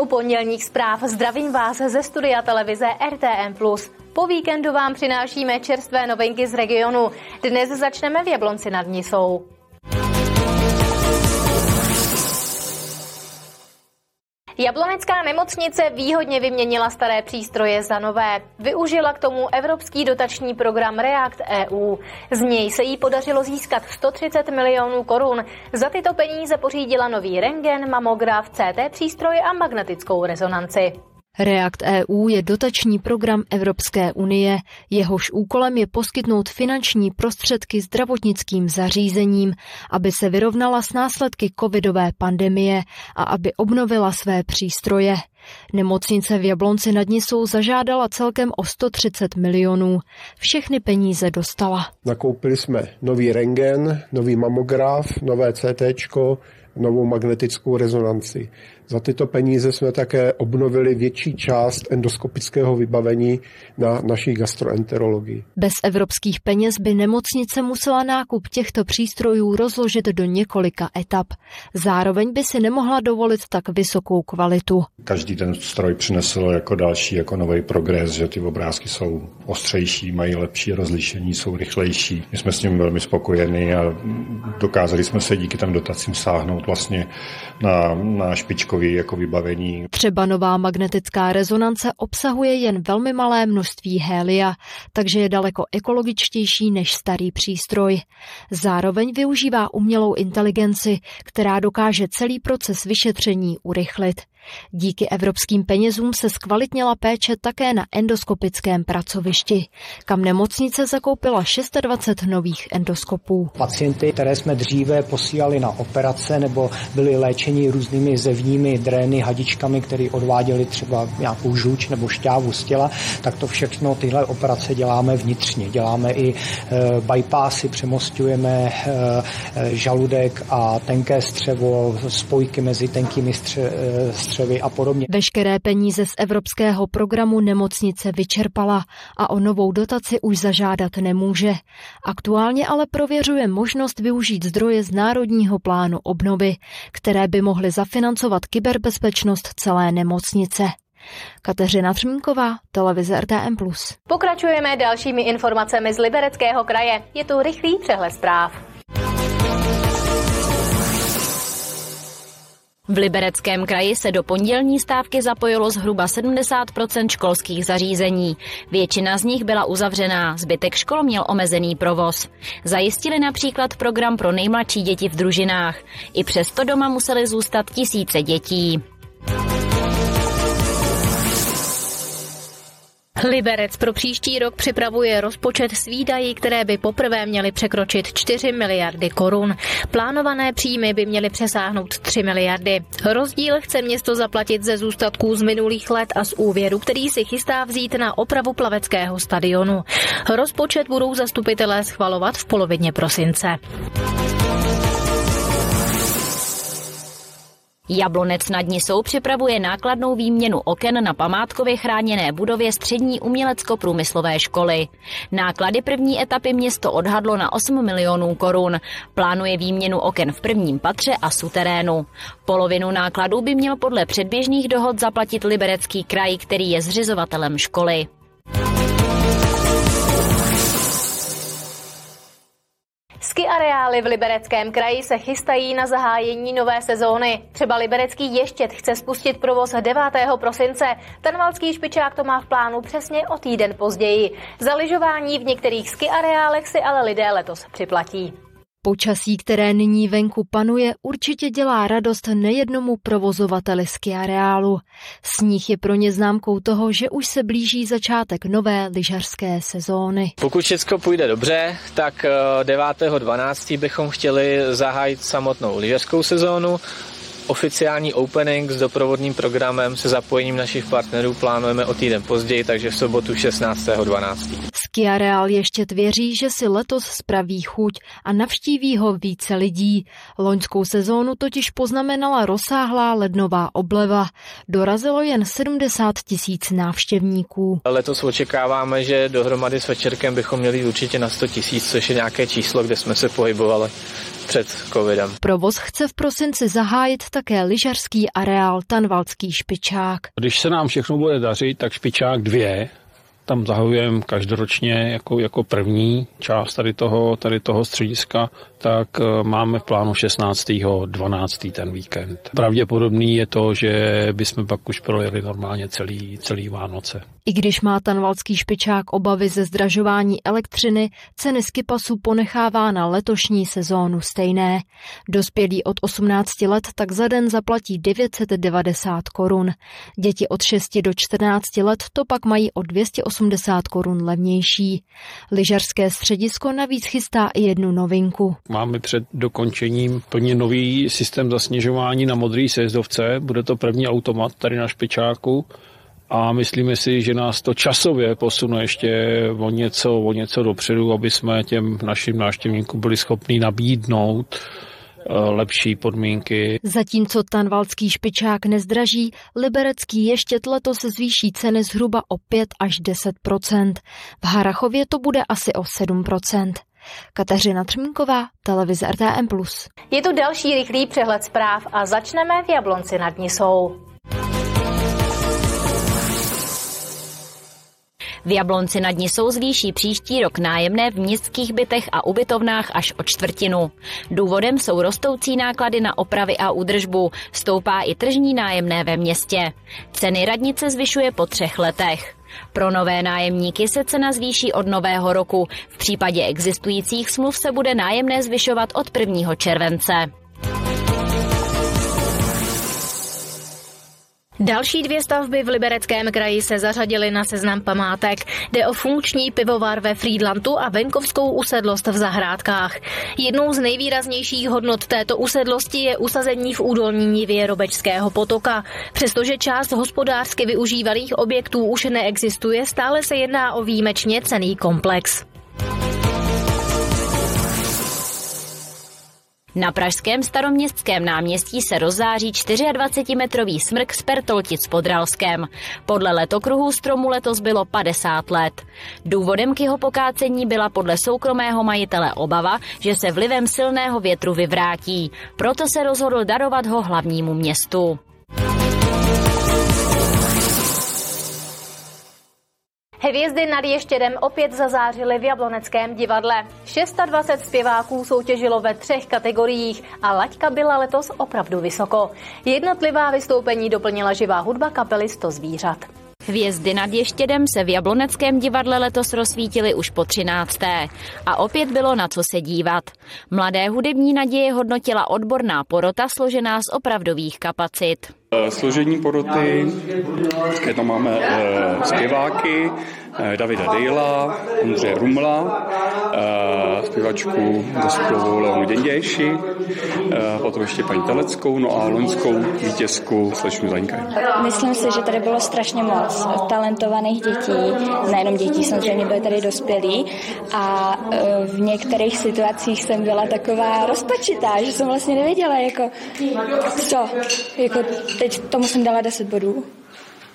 U pondělních zpráv. Zdravím vás ze studia televize RTM+. Po víkendu vám přinášíme čerstvé novinky z regionu. Dnes začneme v Jablonci nad Nisou. Jablonecká nemocnice výhodně vyměnila staré přístroje za nové. Využila k tomu evropský dotační program React EU. Z něj se jí podařilo získat 130 milionů korun. Za tyto peníze pořídila nový rengen, mamograf, CT přístroj a magnetickou rezonanci. React EU je dotační program Evropské unie, jehož úkolem je poskytnout finanční prostředky zdravotnickým zařízením, aby se vyrovnala s následky covidové pandemie a aby obnovila své přístroje. Nemocnice v Jablonci nad Nisou zažádala celkem o 130 milionů. Všechny peníze dostala. Nakoupili jsme nový rengen, nový mamograf, nové CT, novou magnetickou rezonanci. Za tyto peníze jsme také obnovili větší část endoskopického vybavení na naší gastroenterologii. Bez evropských peněz by nemocnice musela nákup těchto přístrojů rozložit do několika etap. Zároveň by si nemohla dovolit tak vysokou kvalitu. Každý ten stroj přinesl jako další jako nový progres, že ty obrázky jsou ostřejší, mají lepší rozlišení, jsou rychlejší. My jsme s tím velmi spokojeni a dokázali jsme se díky těm dotacím sáhnout vlastně na, na špičkový jako vybavení. Třeba nová magnetická rezonance obsahuje jen velmi malé množství hélia, takže je daleko ekologičtější než starý přístroj. Zároveň využívá umělou inteligenci, která dokáže celý proces vyšetření urychlit. Díky evropským penězům se zkvalitnila péče také na endoskopickém pracovišti, kam nemocnice zakoupila 26 nových endoskopů. Pacienty, které jsme dříve posílali na operace nebo byli léčeni různými zevními drény, hadičkami, které odváděly třeba nějakou žluč nebo šťávu z těla, tak to všechno tyhle operace děláme vnitřně. Děláme i e, bypassy, přemostujeme e, žaludek a tenké střevo, spojky mezi tenkými stře, e, střevy a podobně. Veškeré peníze z evropského programu nemocnice vyčerpala a o novou dotaci už zažádat nemůže. Aktuálně ale prověřuje možnost využít zdroje z Národního plánu obnovy, které by mohly zafinancovat kyberbezpečnost celé nemocnice. Kateřina Třmínková, televize RTM+. Pokračujeme dalšími informacemi z Libereckého kraje. Je tu rychlý přehled zpráv. V Libereckém kraji se do pondělní stávky zapojilo zhruba 70% školských zařízení. Většina z nich byla uzavřená, zbytek škol měl omezený provoz. Zajistili například program pro nejmladší děti v družinách. I přesto doma museli zůstat tisíce dětí. Liberec pro příští rok připravuje rozpočet s výdají, které by poprvé měly překročit 4 miliardy korun. Plánované příjmy by měly přesáhnout 3 miliardy. Rozdíl chce město zaplatit ze zůstatků z minulých let a z úvěru, který si chystá vzít na opravu plaveckého stadionu. Rozpočet budou zastupitelé schvalovat v polovině prosince. Jablonec nad Nisou připravuje nákladnou výměnu oken na památkově chráněné budově střední umělecko-průmyslové školy. Náklady první etapy město odhadlo na 8 milionů korun. Plánuje výměnu oken v prvním patře a suterénu. Polovinu nákladů by měl podle předběžných dohod zaplatit Liberecký kraj, který je zřizovatelem školy. Areály v Libereckém kraji se chystají na zahájení nové sezóny. Třeba Liberecký ještět chce spustit provoz 9. prosince. Tanvalský špičák to má v plánu přesně o týden později. Za lyžování v některých ski areálech si ale lidé letos připlatí. Počasí, které nyní venku panuje, určitě dělá radost nejednomu provozovateli ski areálu. Sníh je pro ně známkou toho, že už se blíží začátek nové lyžařské sezóny. Pokud všechno půjde dobře, tak 9.12. Eh, bychom chtěli zahájit samotnou lyžařskou sezónu. Oficiální opening s doprovodným programem se zapojením našich partnerů plánujeme o týden později, takže v sobotu 16.12. Lyžařský areál ještě tvěří, že si letos spraví chuť a navštíví ho více lidí. Loňskou sezónu totiž poznamenala rozsáhlá lednová obleva. Dorazilo jen 70 tisíc návštěvníků. Letos očekáváme, že dohromady s večerkem bychom měli určitě na 100 tisíc, což je nějaké číslo, kde jsme se pohybovali před covidem. Provoz chce v prosinci zahájit také lyžařský areál Tanvalský špičák. Když se nám všechno bude dařit, tak špičák dvě tam zahajujeme každoročně jako, jako první část tady toho, tady toho střediska, tak eh, máme v plánu 16. 12. ten víkend. Pravděpodobný je to, že bychom pak už projeli normálně celý, celý Vánoce. I když má tanvalský špičák obavy ze zdražování elektřiny, ceny skipasu ponechává na letošní sezónu stejné. Dospělí od 18 let tak za den zaplatí 990 korun. Děti od 6 do 14 let to pak mají o 280 korun levnější. Lyžařské středisko navíc chystá i jednu novinku. Máme před dokončením plně nový systém zasněžování na modrý sjezdovce. Bude to první automat tady na špičáku a myslíme si, že nás to časově posune ještě o něco, o něco dopředu, aby jsme těm našim návštěvníkům byli schopni nabídnout lepší podmínky. Zatímco tanvalský špičák nezdraží, liberecký ještě letos zvýší ceny zhruba o 5 až 10% V Harachově to bude asi o 7% Kateřina Třmínková, televize RTM+. Je tu další rychlý přehled zpráv a začneme v Jablonci nad Nisou. V Jablonci nad Nisou zvýší příští rok nájemné v městských bytech a ubytovnách až o čtvrtinu. Důvodem jsou rostoucí náklady na opravy a údržbu. Stoupá i tržní nájemné ve městě. Ceny radnice zvyšuje po třech letech. Pro nové nájemníky se cena zvýší od nového roku. V případě existujících smluv se bude nájemné zvyšovat od 1. července. Další dvě stavby v Libereckém kraji se zařadily na seznam památek. Jde o funkční pivovar ve Friedlandu a venkovskou usedlost v zahrádkách. Jednou z nejvýraznějších hodnot této usedlosti je usazení v údolní nivě Robečského potoka. Přestože část hospodářsky využívaných objektů už neexistuje, stále se jedná o výjimečně cený komplex. Na pražském staroměstském náměstí se rozzáří 24-metrový smrk z Pertoltic pod Ralskem. Podle letokruhů stromu letos bylo 50 let. Důvodem k jeho pokácení byla podle soukromého majitele obava, že se vlivem silného větru vyvrátí. Proto se rozhodl darovat ho hlavnímu městu. Hvězdy nad Ještědem opět zazářily v Jabloneckém divadle. 620 zpěváků soutěžilo ve třech kategoriích a laťka byla letos opravdu vysoko. Jednotlivá vystoupení doplnila živá hudba kapely 100 zvířat. Hvězdy nad Ještědem se v Jabloneckém divadle letos rozsvítily už po 13. A opět bylo na co se dívat. Mladé hudební naděje hodnotila odborná porota složená z opravdových kapacit. Eh, složení poroty, tam máme eh, zpěváky, Davida Dejla, Ondřeje Rumla, zpěvačku gospelovou Leonu Děndějši, potom ještě paní Teleckou, no a loňskou vítězku slečnu Zaňka. Myslím si, že tady bylo strašně moc talentovaných dětí, nejenom dětí, samozřejmě byly tady dospělí a v některých situacích jsem byla taková rozpačitá, že jsem vlastně nevěděla, jako co, jako teď tomu jsem dala 10 bodů.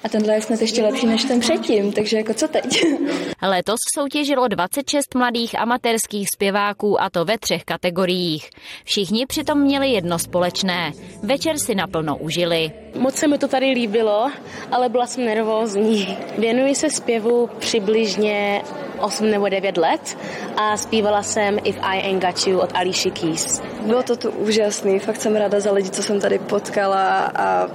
A tenhle je snad ještě lepší než ten předtím, takže jako co teď? Letos soutěžilo 26 mladých amatérských zpěváků a to ve třech kategoriích. Všichni přitom měli jedno společné. Večer si naplno užili. Moc se mi to tady líbilo, ale byla jsem nervózní. Věnuji se zpěvu přibližně 8 nebo 9 let a zpívala jsem If I Ain't Got You od Alicia Keys. Bylo to tu úžasný, fakt jsem ráda za lidi, co jsem tady potkala a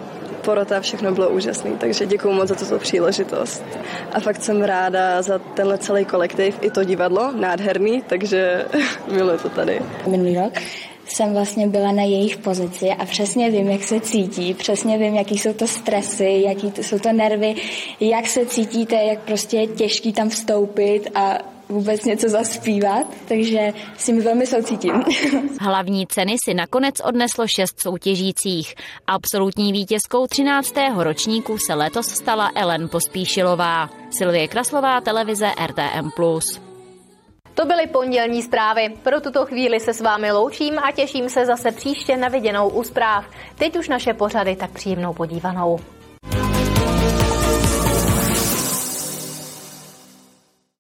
porota, všechno bylo úžasné, takže děkuji moc za tuto příležitost. A fakt jsem ráda za tenhle celý kolektiv, i to divadlo, nádherný, takže miluji to tady. Minulý rok jsem vlastně byla na jejich pozici a přesně vím, jak se cítí, přesně vím, jaký jsou to stresy, jaký jsou to nervy, jak se cítíte, jak prostě je těžký tam vstoupit a vůbec něco zaspívat, takže si mi velmi soucítím. Hlavní ceny si nakonec odneslo šest soutěžících. Absolutní vítězkou 13. ročníku se letos stala Ellen Pospíšilová. Silvie Kraslová, televize RTM+. To byly pondělní zprávy. Pro tuto chvíli se s vámi loučím a těším se zase příště na viděnou u zpráv. Teď už naše pořady tak příjemnou podívanou.